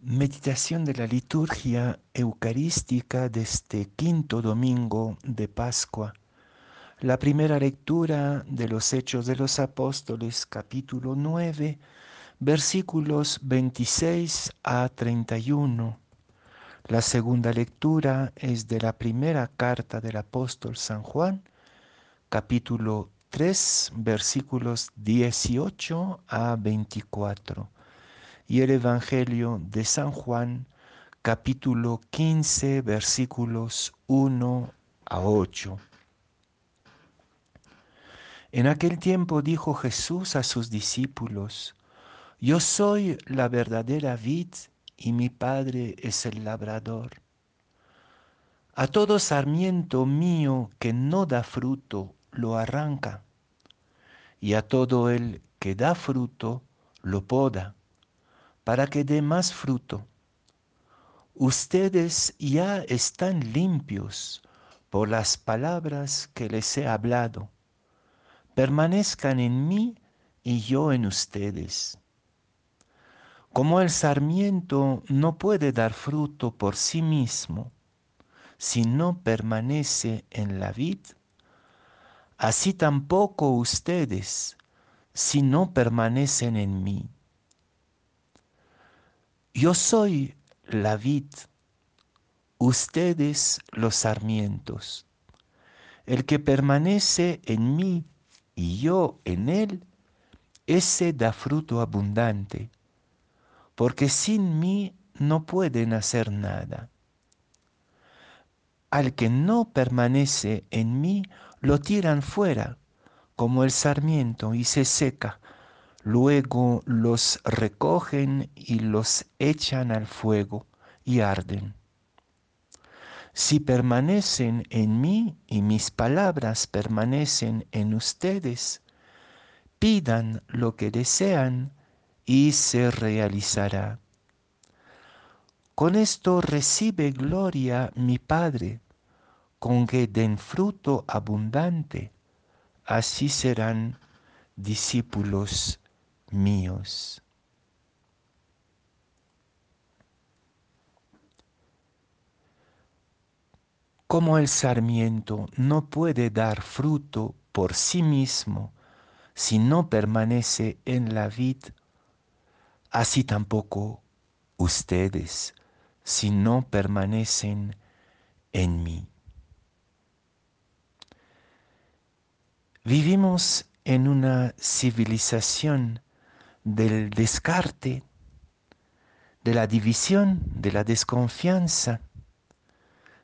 Meditación de la liturgia eucarística de este quinto domingo de Pascua. La primera lectura de los Hechos de los Apóstoles, capítulo 9, versículos 26 a 31. La segunda lectura es de la primera carta del apóstol San Juan, capítulo 3, versículos 18 a 24 y el Evangelio de San Juan, capítulo 15, versículos 1 a 8. En aquel tiempo dijo Jesús a sus discípulos, Yo soy la verdadera vid y mi Padre es el labrador. A todo sarmiento mío que no da fruto, lo arranca, y a todo el que da fruto, lo poda para que dé más fruto. Ustedes ya están limpios por las palabras que les he hablado. Permanezcan en mí y yo en ustedes. Como el sarmiento no puede dar fruto por sí mismo si no permanece en la vid, así tampoco ustedes si no permanecen en mí. Yo soy la vid, ustedes los sarmientos. El que permanece en mí y yo en él, ese da fruto abundante, porque sin mí no pueden hacer nada. Al que no permanece en mí, lo tiran fuera, como el sarmiento, y se seca Luego los recogen y los echan al fuego y arden. Si permanecen en mí y mis palabras permanecen en ustedes, pidan lo que desean y se realizará. Con esto recibe gloria mi Padre, con que den fruto abundante, así serán discípulos míos. Como el sarmiento no puede dar fruto por sí mismo si no permanece en la vid, así tampoco ustedes si no permanecen en mí. Vivimos en una civilización del descarte, de la división, de la desconfianza,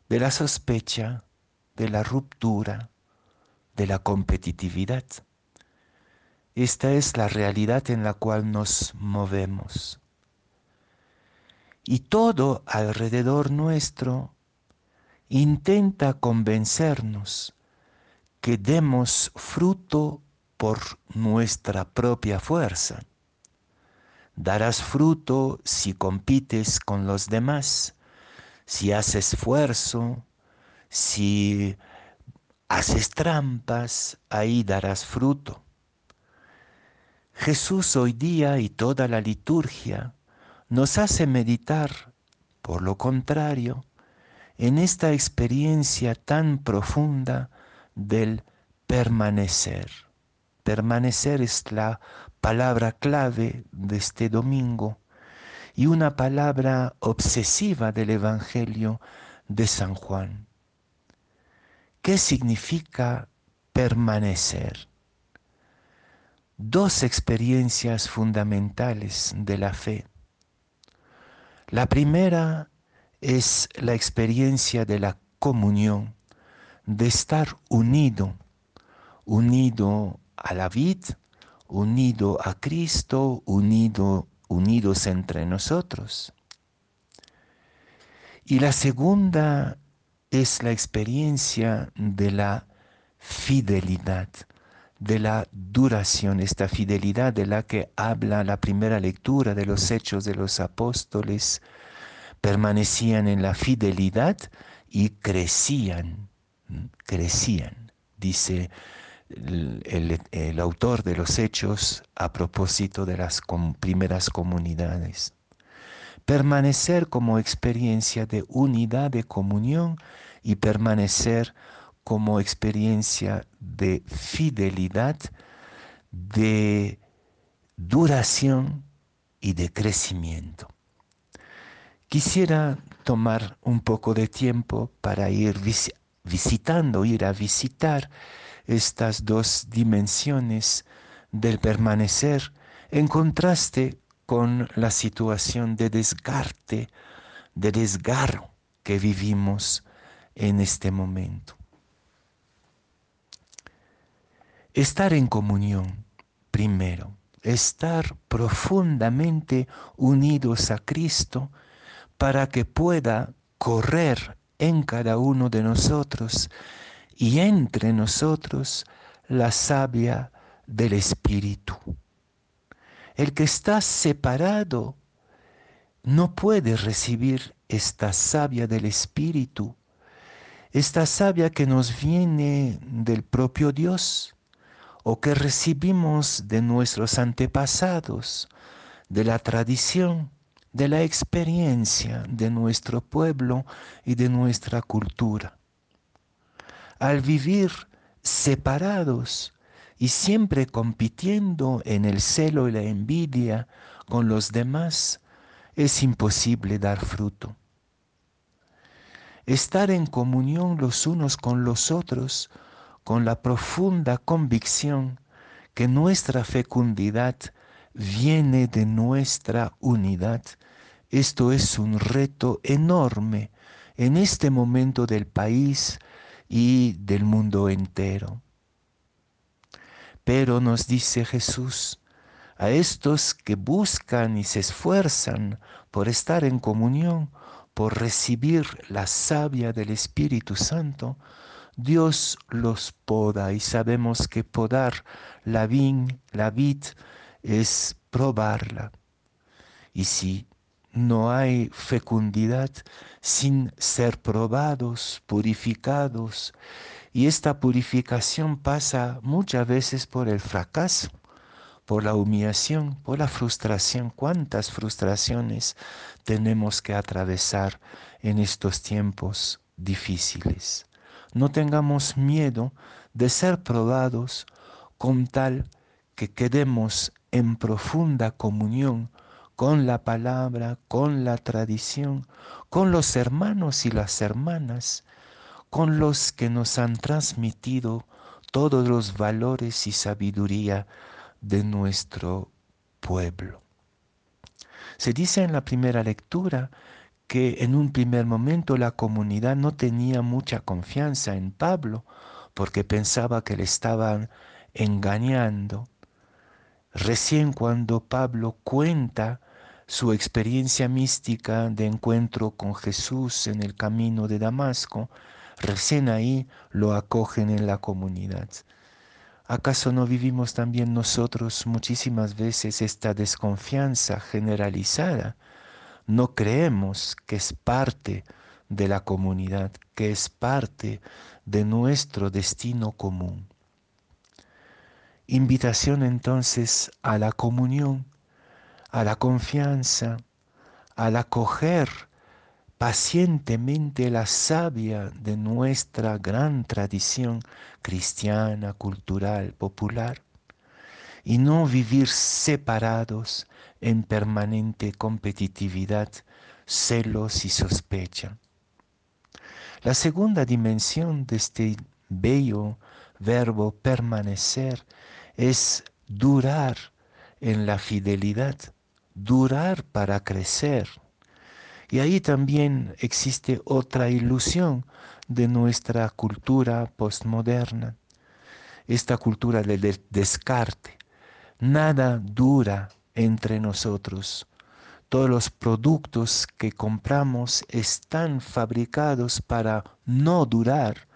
de la sospecha, de la ruptura, de la competitividad. Esta es la realidad en la cual nos movemos. Y todo alrededor nuestro intenta convencernos que demos fruto por nuestra propia fuerza Darás fruto si compites con los demás, si haces esfuerzo, si haces trampas, ahí darás fruto. Jesús hoy día y toda la liturgia nos hace meditar, por lo contrario, en esta experiencia tan profunda del permanecer. Permanecer es la palabra clave de este domingo y una palabra obsesiva del Evangelio de San Juan. ¿Qué significa permanecer? Dos experiencias fundamentales de la fe. La primera es la experiencia de la comunión, de estar unido, unido a la vid, unido a Cristo, unido, unidos entre nosotros. Y la segunda es la experiencia de la fidelidad, de la duración, esta fidelidad de la que habla la primera lectura de los hechos de los apóstoles, permanecían en la fidelidad y crecían, crecían, dice el, autor de los hechos a propósito de las primeras comunidades. permanecer como experiencia de unidad, de comunión y permanecer como experiencia de fidelidad, de duración y de crecimiento. Quisiera tomar un poco de tiempo para ir visitando, ir a visitar estas dos dimensiones del permanecer en contraste con la situación de desgarte, de desgarro que vivimos en este momento. Estar en comunión, primero, estar profundamente unidos a Cristo para que pueda correr en cada uno de nosotros y entre nosotros la savia del Espíritu. El que está separado no puede recibir esta savia del Espíritu, esta savia que nos viene del propio Dios o que recibimos de nuestros antepasados, de la tradición, de la experiencia de nuestro pueblo y de nuestra cultura. Al vivir separados, y siempre compitiendo en el celo y la envidia con los demás, es imposible dar fruto. Estar en comunión los unos con los otros, con la profunda convicción que nuestra fecundidad viene de nuestra unidad, esto es un reto enorme en este momento del país y del mundo entero. Pero nos dice Jesús, a estos que buscan y se esfuerzan por estar en comunión, por recibir la savia del Espíritu Santo, Dios los poda y sabemos que podar la vid, la vid es probarla. Y si no hay fecundidad sin ser probados, purificados y esta purificación pasa muchas veces por el fracaso, por la humillación, por la frustración. ¿Cuántas frustraciones tenemos que atravesar en estos tiempos difíciles? No tengamos miedo de ser probados con tal que quedemos en profunda comunión con la palabra, con la tradición, con los hermanos y las hermanas con los que nos han transmitido todos los valores y sabiduría de nuestro pueblo. Se dice en la primera lectura que en un primer momento la comunidad no tenía mucha confianza en Pablo porque pensaba que le estaban engañando. Recién cuando Pablo cuenta su experiencia mística de encuentro con Jesús en el camino de Damasco, recién ahí lo acogen en la comunidad. ¿Acaso no vivimos también nosotros muchísimas veces esta desconfianza generalizada? No creemos que es parte de la comunidad, que es parte de nuestro destino común. Invitación entonces a la comunión, a la confianza, al acoger pacientemente la savia de nuestra gran tradición cristiana, cultural, popular, y no vivir separados en permanente competitividad, celos y sospecha. La segunda dimensión de este bello verbo permanecer es durar en la fidelidad, durar para crecer, y ahí también existe otra ilusión de nuestra cultura postmoderna, esta cultura del descarte. Nada dura entre nosotros. Todos los productos que compramos están fabricados para no durar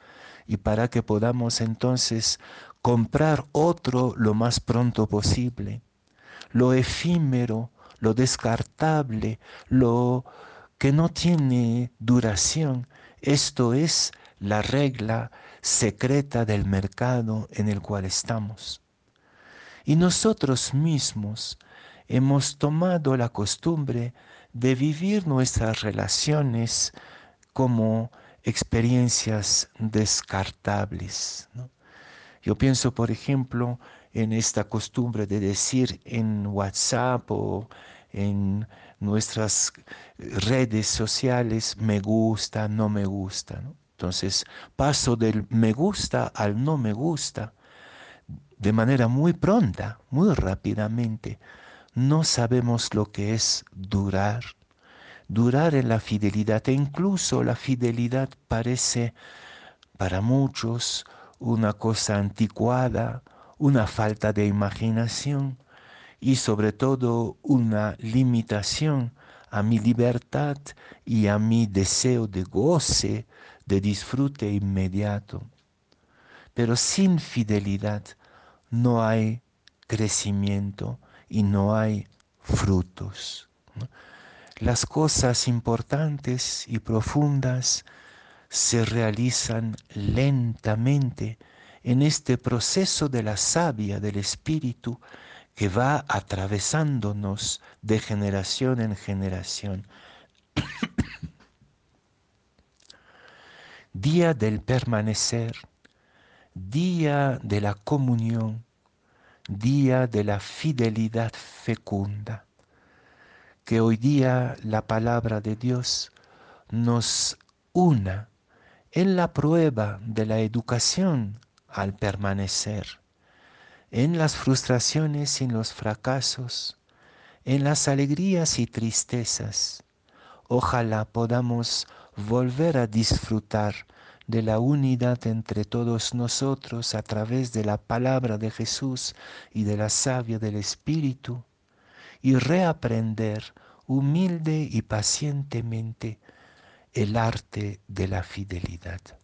y para que podamos entonces comprar otro lo más pronto posible. Lo efímero, lo descartable, lo que no tiene duración. Esto es la regla secreta del mercado en el cual estamos. Y nosotros mismos, hemos tomado la costumbre de vivir nuestras relaciones como experiencias descartables. Yo pienso, por ejemplo, en esta costumbre de decir en WhatsApp o en nuestras redes sociales me gusta, no me gusta. Entonces paso del me gusta al no me gusta de manera muy pronta, muy rápidamente. No sabemos lo que es durar, durar en la fidelidad e incluso la fidelidad parece para muchos una cosa anticuada, una falta de imaginación y sobre todo una limitación a mi libertad y a mi deseo de goce, de disfrute inmediato. Pero sin fidelidad no hay crecimiento y no hay frutos. Las cosas importantes y profundas se realizan lentamente en este proceso de la savia del Espíritu que va atravesándonos de generación en generación. día del permanecer, día de la comunión, día de la fidelidad fecunda. Que hoy día la palabra de Dios nos una en la prueba de la educación al permanecer, en las frustraciones y en los fracasos, en las alegrías y tristezas. Ojalá podamos volver a disfrutar de la unidad entre todos nosotros a través de la palabra de Jesús y de la savia del Espíritu y reaprender humilde y pacientemente el arte de la fidelidad.